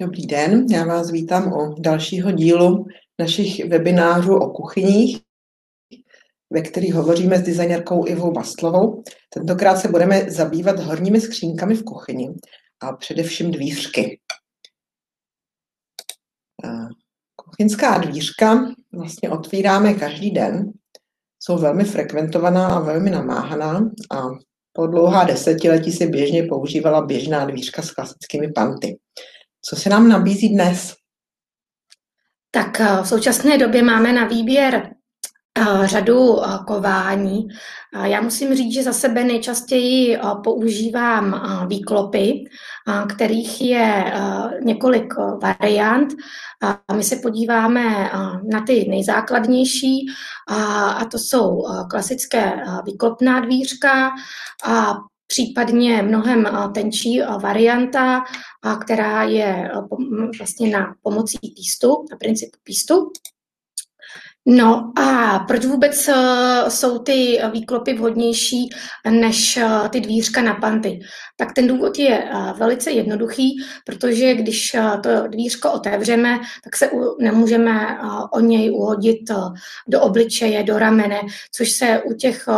Dobrý den, já vás vítám o dalšího dílu našich webinářů o kuchyních, ve kterých hovoříme s designérkou Ivou Bastlovou. Tentokrát se budeme zabývat horními skřínkami v kuchyni a především dvířky. Kuchyňská dvířka vlastně otvíráme každý den. Jsou velmi frekventovaná a velmi namáhaná a po dlouhá desetiletí se běžně používala běžná dvířka s klasickými panty. Co se nám nabízí dnes? Tak eh, v současné době máme na výběr eh, řadu eh, kování. Já musím říct, že za sebe nejčastěji používám výklopy, kterých je několik variant. My se podíváme na ty nejzákladnější, a to jsou klasické výklopná dvířka, a případně mnohem tenčí varianta, která je vlastně na pomocí pístu, na principu pístu. No a proč vůbec jsou ty výklopy vhodnější než ty dvířka na panty? Tak ten důvod je velice jednoduchý, protože když to dvířko otevřeme, tak se nemůžeme o něj uhodit do obličeje, do ramene, což se u těch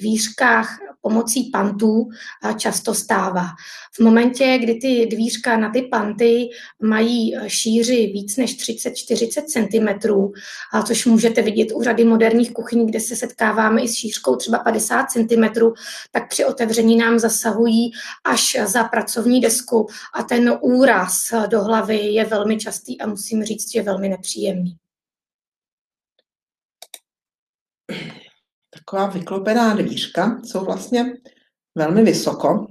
dvířkách pomocí pantů často stává. V momentě, kdy ty dvířka na ty panty mají šíři víc než 30-40 cm, což můžete vidět u řady moderních kuchyní, kde se setkáváme i s šířkou třeba 50 cm, tak při otevření nám zasahují až za pracovní desku a ten úraz do hlavy je velmi častý a musím říct, že velmi nepříjemný. taková vyklopená dvířka jsou vlastně velmi vysoko.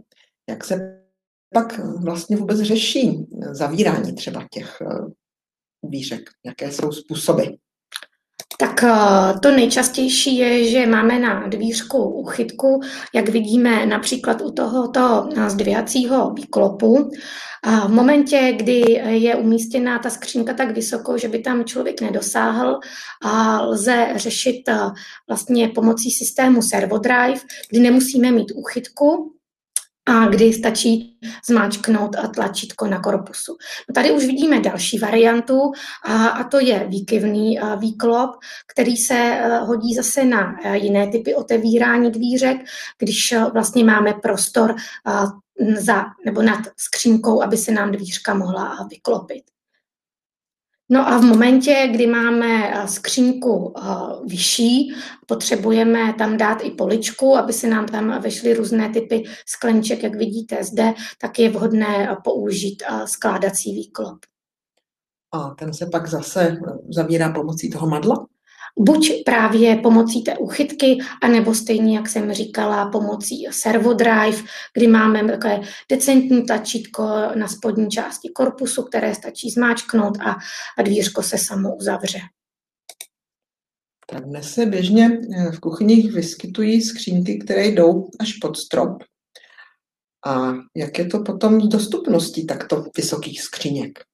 Jak se pak vlastně vůbec řeší zavírání třeba těch eh, dvířek? Jaké jsou způsoby? Tak eh, to nejčastější je, že máme na dvířku uchytku, jak vidíme například u tohoto eh, zdvihacího výklopu. A v momentě, kdy je umístěná ta skřínka tak vysoko, že by tam člověk nedosáhl, a lze řešit eh, vlastně pomocí systému Servodrive, kdy nemusíme mít uchytku, a kdy stačí zmáčknout tlačítko na korpusu. No tady už vidíme další variantu a, a to je výkyvný výklop, který se e, hodí zase na e, jiné typy otevírání dvířek, když e, vlastně máme prostor za nebo nad skřínkou, aby se nám dvířka mohla vyklopit. No a v momentě, kdy máme eh, skřínku eh, vyšší, potřebujeme tam dát i poličku, aby se nám tam vešly různé typy sklenček, jak vidíte zde, tak je vhodné použít eh, skládací výklop. A ten se pak zase zavírá pomocí toho madla? Buď právě pomocí té uchytky, anebo stejně, jak jsem říkala, pomocí servodrive, kdy máme takové decentní tlačítko na spodní části korpusu, které stačí zmáčknout a, a dvířko se samo uzavře. Tak dnes se běžně eh, v kuchyních vyskytují skřínky, které jdou až pod strop. A jak je to potom s dostupností takto vysokých skříněk?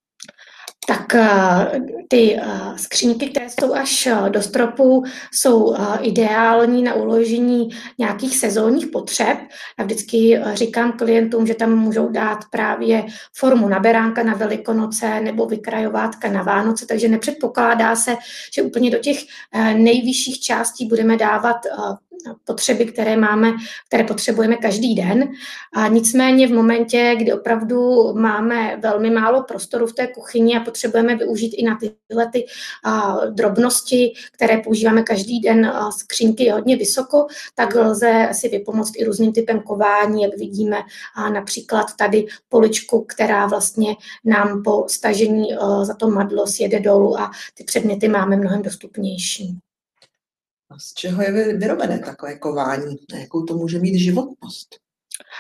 Tak eh, ty eh, skřínky, které jsou až eh, do stropu, jsou ideální na uložení nějakých sezónních potřeb. Já vždycky říkám klientům, že tam můžou dát právě formu na beránka na Velikonoce nebo vykrajovátka na Vánoce, takže nepředpokládá se, že úplně do těch nejvyšších částí budeme dávat potřeby, které máme, které potřebujeme každý den. A nicméně v momentě, kdy opravdu máme velmi málo prostoru v té kuchyni a potřebujeme využít i na tyhle ty a, drobnosti, které používáme každý den, a skřínky je hodně vysoko, tak lze si vypomoct i různým typem kování, jak vidíme a například tady poličku, která vlastně nám po stažení a, za to madlo sjede dolů a ty předměty máme mnohem dostupnější. A z čeho je vyrobené takové kování? A jakou to může mít životnost?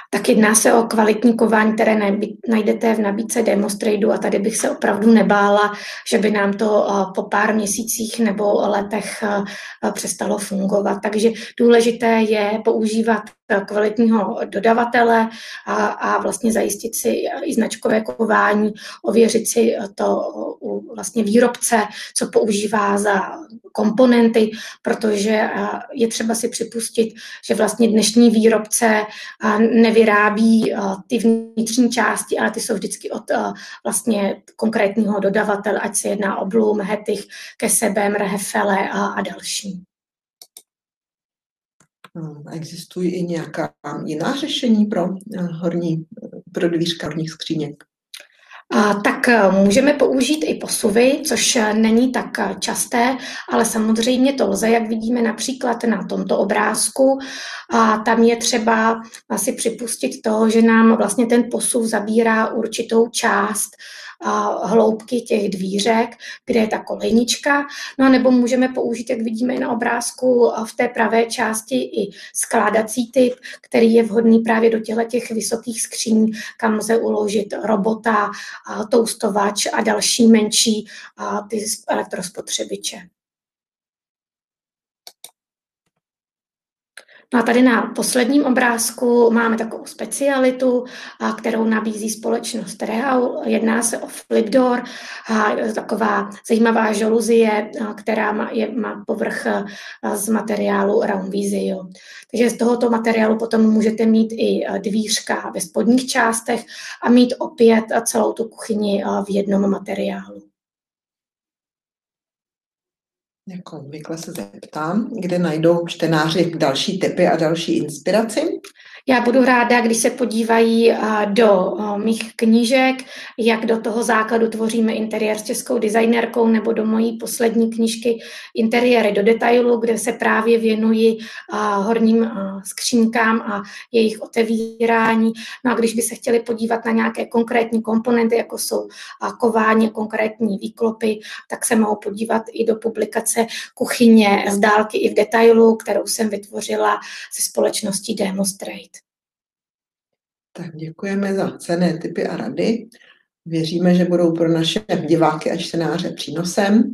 Tak jedná se o kvalitní kování, které najdete v nabídce Demonstradu a tady bych se opravdu nebála, že by nám to eh, po pár měsících nebo letech eh, přestalo fungovat. Takže důležité je používat kvalitního dodavatele a, a vlastně zajistit si i značkové kování, ověřit si to vlastně výrobce, co používá za komponenty, protože je třeba si připustit, že vlastně dnešní výrobce nevyrábí ty vnitřní části, ale ty jsou vždycky od vlastně konkrétního dodavatele, ať se jedná o Bloom, Hettich, Kesebem, Rehefele a, a další. Hmm, existují i nějaká jiná řešení pro eh, horní, pro dvířka horních skříněk? Tak eh, můžeme použít i posuvy, což eh, není tak časté, ale samozřejmě to lze, jak vidíme například na tomto obrázku. A tam je třeba si připustit to, že nám vlastně ten posuv zabírá určitou část hloubky těch dvířek, kde je ta kolejnička. No a nebo můžeme použít, jak vidíme na obrázku, v té pravé části i skládací typ, který je vhodný právě do těchto těch vysokých skříň, kam lze uložit robota, toustovač a další menší ty elektrospotřebiče. No a tady na posledním obrázku máme takovou specialitu, kterou nabízí společnost Real. Jedná se o Flipdoor, taková zajímavá žaluzie, která má, je, má povrch z materiálu Round Visio. Takže z tohoto materiálu potom můžete mít i dvířka ve spodních částech a mít opět celou tu kuchyni v jednom materiálu. Jako obvykle se zeptám, kde najdou čtenáři další typy a další inspiraci. Já budu ráda, když se podívají do mých knížek, jak do toho základu tvoříme interiér s českou designerkou, nebo do mojí poslední knížky Interiéry do detailu, kde se právě věnuji horním skřínkám a jejich otevírání. No a když by se chtěli podívat na nějaké konkrétní komponenty, jako jsou kování, konkrétní výklopy, tak se mohou podívat i do publikace Kuchyně z dálky i v detailu, kterou jsem vytvořila se společností Demonstrate. Tak děkujeme za cené typy a rady. Věříme, že budou pro naše diváky a čtenáře přínosem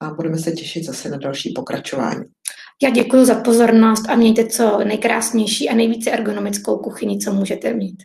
a budeme se těšit zase na další pokračování. Já děkuji za pozornost a mějte co nejkrásnější a nejvíce ergonomickou kuchyni, co můžete mít.